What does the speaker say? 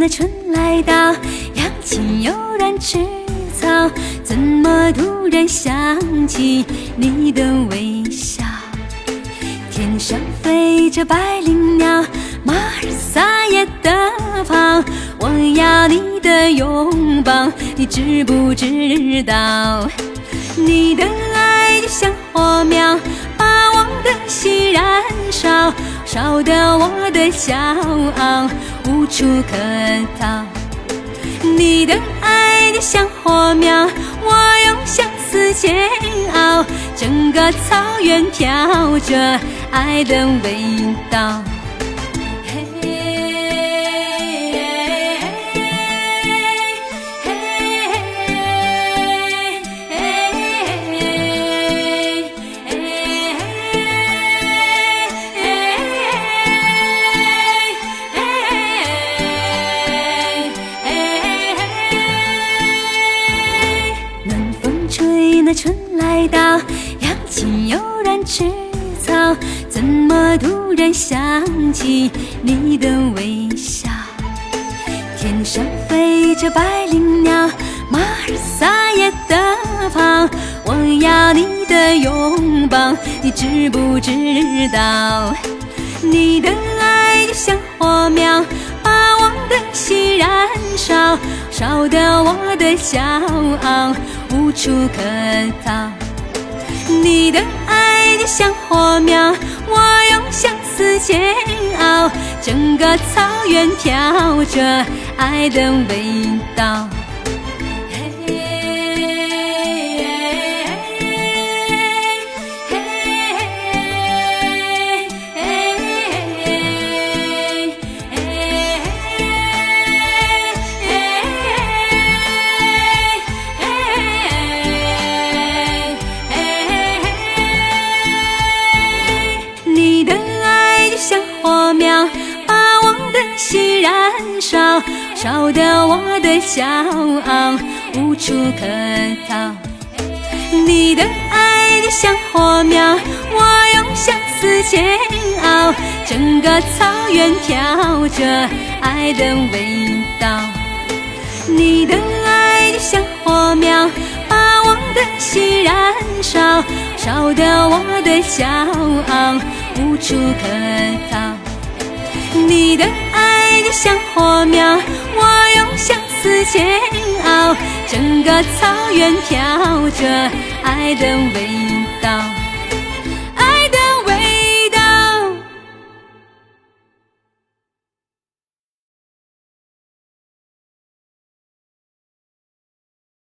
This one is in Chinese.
那春来到，阳气悠然赤草，怎么突然想起你的微笑？天上飞着百灵鸟，马儿撒野的跑，我要你的拥抱，你知不知道？你的爱就像火苗，把我的心燃烧，烧得我的骄傲无处可逃。你的爱就像火苗，我用相思煎熬，整个草原飘着爱的味道。春来到，阳气悠然吃草，怎么突然想起你的微笑？天上飞着百灵鸟，马儿撒野的跑，我要你的拥抱，你知不知道？你的爱就像火苗，把我的心燃烧，烧得我的骄傲。无处可逃，你的爱就像火苗，我用相思煎熬，整个草原飘着爱的味道。心燃烧，烧得我的骄傲无处可逃。你的爱就像火苗，我用相思煎熬，整个草原飘着爱的味道。你的爱就像火苗，把我的心燃烧，烧得我的骄傲无处可逃。你的爱就像火苗，我用相思煎熬，整个草原飘着爱的味道。